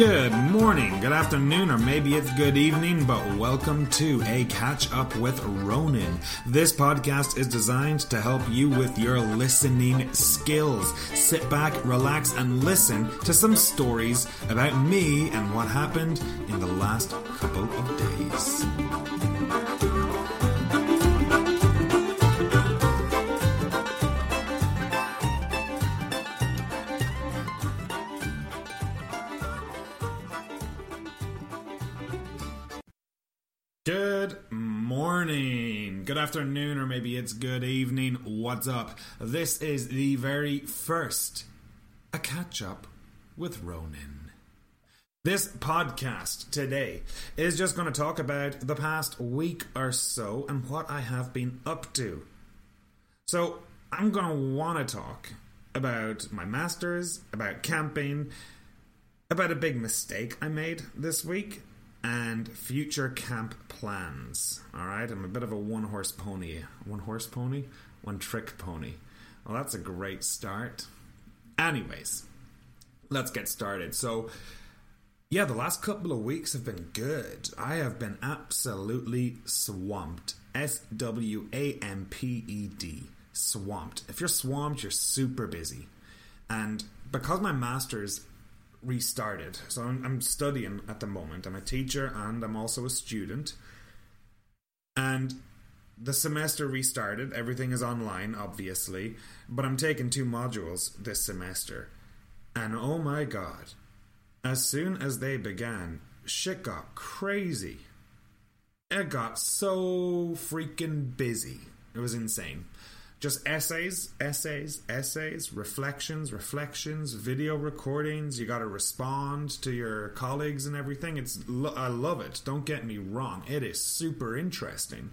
Good morning, good afternoon, or maybe it's good evening, but welcome to A Catch Up with Ronan. This podcast is designed to help you with your listening skills. Sit back, relax, and listen to some stories about me and what happened in the last couple of days. Good morning, good afternoon, or maybe it's good evening. What's up? This is the very first A Catch Up with Ronan. This podcast today is just going to talk about the past week or so and what I have been up to. So, I'm going to want to talk about my masters, about camping, about a big mistake I made this week, and future camp plans. All right, I'm a bit of a one horse pony. One horse pony? One trick pony. Well, that's a great start. Anyways, let's get started. So, yeah, the last couple of weeks have been good. I have been absolutely swamped. S W A M P E D. Swamped. If you're swamped, you're super busy. And because my master's restarted. So I'm, I'm, studying at the moment. I'm a teacher and I'm also a student. And the semester restarted. Everything is online, obviously. But I'm taking two modules this semester. And oh my god, as soon as they began, shit got crazy. It got so freaking busy. It was insane just essays, essays, essays, reflections, reflections, video recordings. You got to respond to your colleagues and everything. It's I love it. Don't get me wrong. It is super interesting.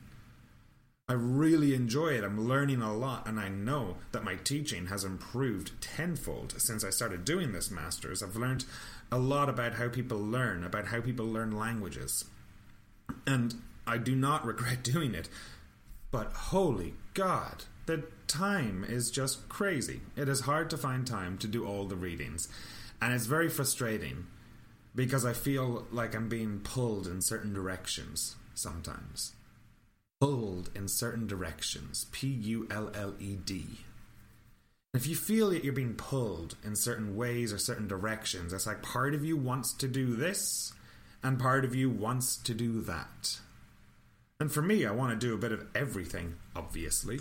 I really enjoy it. I'm learning a lot, and I know that my teaching has improved tenfold since I started doing this masters. I've learned a lot about how people learn, about how people learn languages. And I do not regret doing it. But holy God, the time is just crazy. It is hard to find time to do all the readings. And it's very frustrating because I feel like I'm being pulled in certain directions sometimes. Pulled in certain directions. P U L L E D. If you feel that you're being pulled in certain ways or certain directions, it's like part of you wants to do this and part of you wants to do that. And for me, I want to do a bit of everything, obviously.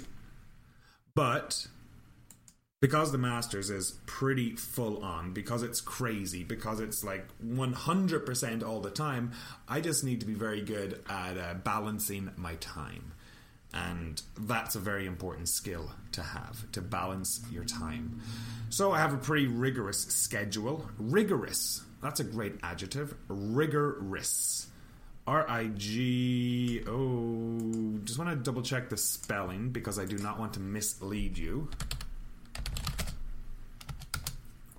But because the Masters is pretty full on, because it's crazy, because it's like 100% all the time, I just need to be very good at uh, balancing my time. And that's a very important skill to have, to balance your time. So I have a pretty rigorous schedule. Rigorous, that's a great adjective. Rigorous. R I G. Oh, just want to double check the spelling because I do not want to mislead you.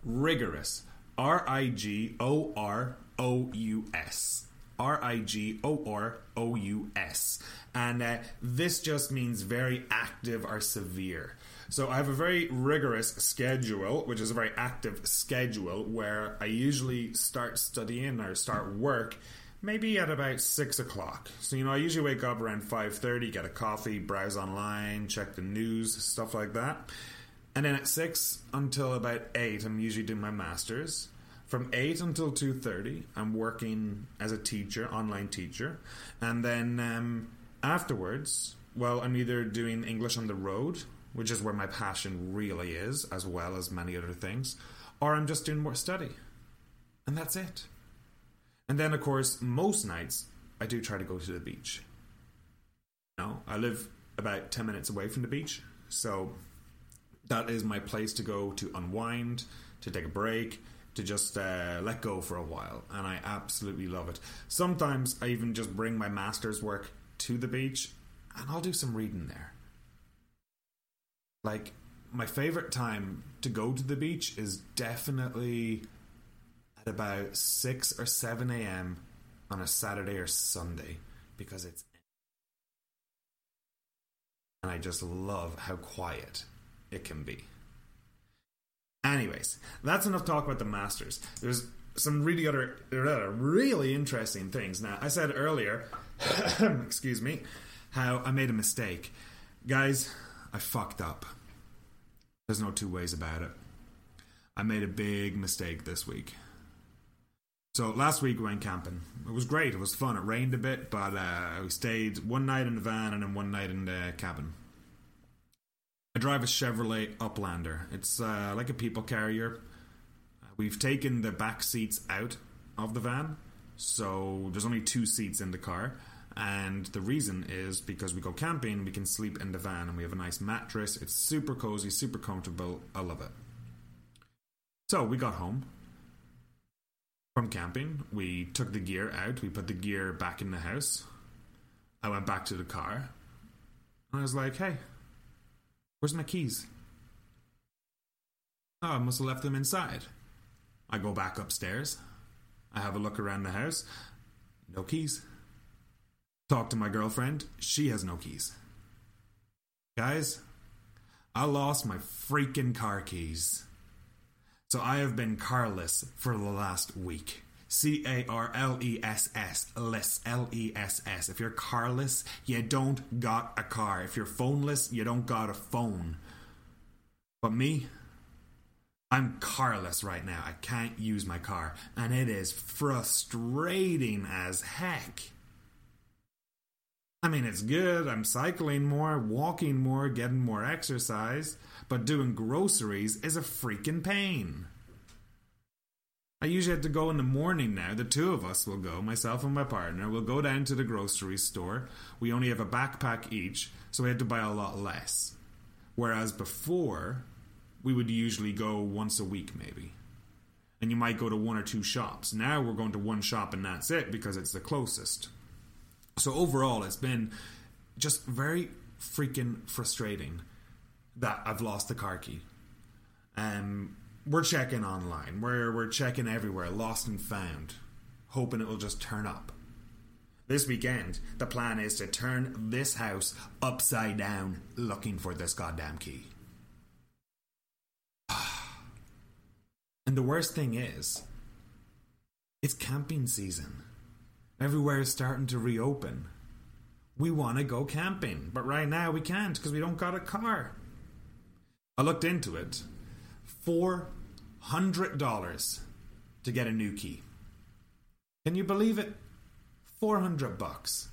Rigorous. R I G O R O U S. R I G O R O U S. And uh, this just means very active or severe. So I have a very rigorous schedule, which is a very active schedule where I usually start studying or start work maybe at about six o'clock. So you know, I usually wake up around five thirty, get a coffee, browse online, check the news, stuff like that. And then at six until about eight, I'm usually doing my masters. From eight until two thirty, I'm working as a teacher, online teacher, and then um, afterwards, well, I'm either doing English on the road, which is where my passion really is, as well as many other things, or I'm just doing more study, and that's it. And then, of course, most nights I do try to go to the beach. Now, I live about 10 minutes away from the beach, so that is my place to go to unwind, to take a break, to just uh, let go for a while, and I absolutely love it. Sometimes I even just bring my master's work to the beach and I'll do some reading there. Like, my favorite time to go to the beach is definitely about 6 or 7 a.m. on a Saturday or Sunday because it's. And I just love how quiet it can be. Anyways, that's enough talk about the Masters. There's some really other, other really interesting things. Now, I said earlier, excuse me, how I made a mistake. Guys, I fucked up. There's no two ways about it. I made a big mistake this week. So last week we went camping. It was great. It was fun. It rained a bit, but uh, we stayed one night in the van and then one night in the cabin. I drive a Chevrolet Uplander. It's uh, like a people carrier. We've taken the back seats out of the van, so there's only two seats in the car. And the reason is because we go camping, we can sleep in the van, and we have a nice mattress. It's super cozy, super comfortable. I love it. So we got home from camping. We took the gear out. We put the gear back in the house. I went back to the car. And I was like, hey, where's my keys? Oh, I must have left them inside. I go back upstairs. I have a look around the house. No keys. Talk to my girlfriend. She has no keys. Guys, I lost my freaking car keys. So I have been carless for the last week. C A R L E S S, less L E S S. If you're carless, you don't got a car. If you're phoneless, you don't got a phone. But me, I'm carless right now. I can't use my car, and it is frustrating as heck. I mean, it's good. I'm cycling more, walking more, getting more exercise, but doing groceries is a freaking pain. I usually have to go in the morning now. The two of us will go, myself and my partner. We'll go down to the grocery store. We only have a backpack each, so we had to buy a lot less. Whereas before, we would usually go once a week, maybe. And you might go to one or two shops. Now we're going to one shop and that's it because it's the closest. So overall, it's been just very freaking frustrating that I've lost the car key. Um, we're checking online. We're we're checking everywhere, lost and found, hoping it will just turn up. This weekend, the plan is to turn this house upside down looking for this goddamn key. And the worst thing is, it's camping season. Everywhere is starting to reopen. We want to go camping, but right now we can't because we don't got a car. I looked into it. $400 to get a new key. Can you believe it? 400 bucks.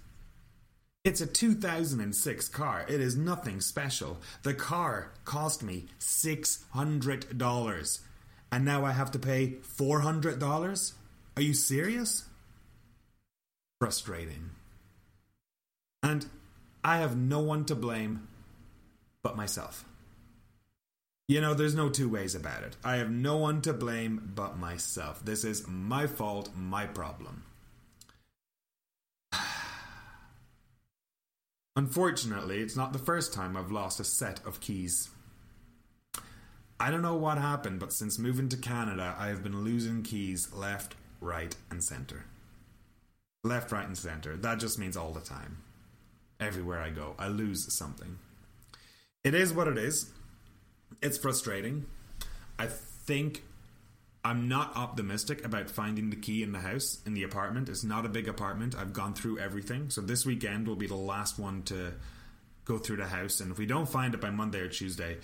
It's a 2006 car. It is nothing special. The car cost me $600 and now I have to pay $400? Are you serious? Frustrating. And I have no one to blame but myself. You know, there's no two ways about it. I have no one to blame but myself. This is my fault, my problem. Unfortunately, it's not the first time I've lost a set of keys. I don't know what happened, but since moving to Canada, I have been losing keys left, right, and center. Left, right, and center. That just means all the time. Everywhere I go, I lose something. It is what it is. It's frustrating. I think I'm not optimistic about finding the key in the house, in the apartment. It's not a big apartment. I've gone through everything. So this weekend will be the last one to go through the house. And if we don't find it by Monday or Tuesday,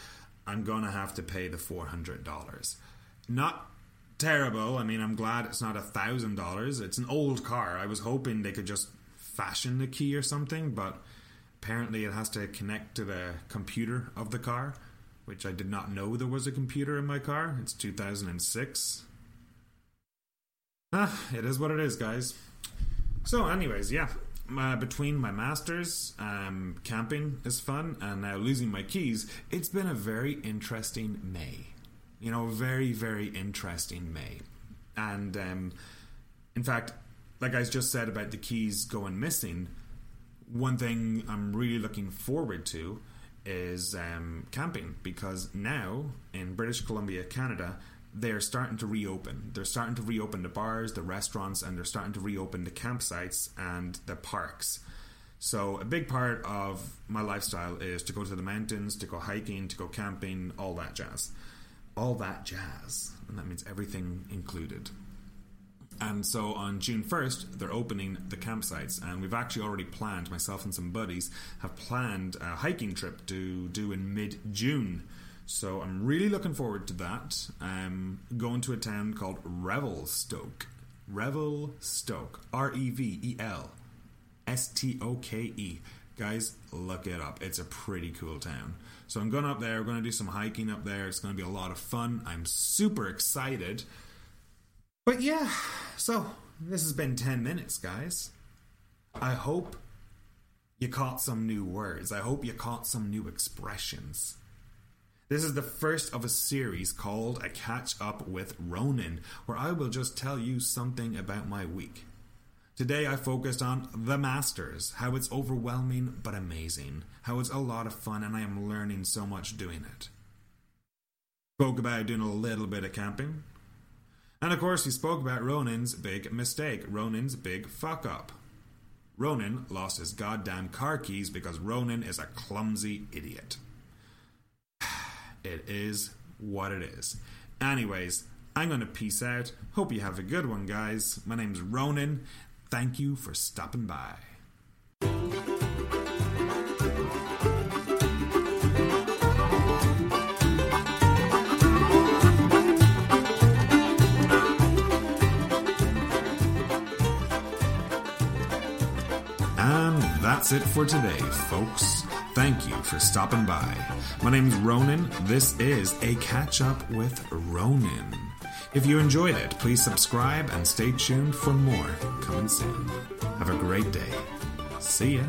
I'm going to have to pay the $400. Not terrible. I mean, I'm glad it's not a $1,000. It's an old car. I was hoping they could just fashion the key or something, but apparently it has to connect to the computer of the car, which I did not know there was a computer in my car. It's 2006. Ah, it is what it is, guys. So, anyways, yeah, uh, between my masters, um, camping is fun, and now losing my keys, it's been a very interesting May. You know, very, very interesting May. And um, in fact, like I just said about the keys going missing, one thing I'm really looking forward to is um, camping because now in British Columbia, Canada, they're starting to reopen. They're starting to reopen the bars, the restaurants, and they're starting to reopen the campsites and the parks. So, a big part of my lifestyle is to go to the mountains, to go hiking, to go camping, all that jazz. All that jazz. And that means everything included. And so on June 1st, they're opening the campsites, and we've actually already planned, myself and some buddies have planned a hiking trip to do in mid June. So I'm really looking forward to that. I'm going to a town called Revelstoke. Revelstoke. R E V E L S T O K E. Guys, look it up. It's a pretty cool town. So I'm going up there. We're going to do some hiking up there. It's going to be a lot of fun. I'm super excited. But yeah, so this has been 10 minutes, guys. I hope you caught some new words. I hope you caught some new expressions. This is the first of a series called A Catch Up with Ronan, where I will just tell you something about my week. Today I focused on The Masters, how it's overwhelming but amazing, how it's a lot of fun and I am learning so much doing it. Spoke about doing a little bit of camping, and of course, we spoke about Ronan's big mistake, Ronan's big fuck up. Ronan lost his goddamn car keys because Ronan is a clumsy idiot. It is what it is. Anyways, I'm going to peace out. Hope you have a good one, guys. My name's Ronan. Thank you for stopping by. And that's it for today, folks. Thank you for stopping by. My name's Ronan. This is a catch up with Ronan. If you enjoyed it, please subscribe and stay tuned for more coming soon. Have a great day. See ya.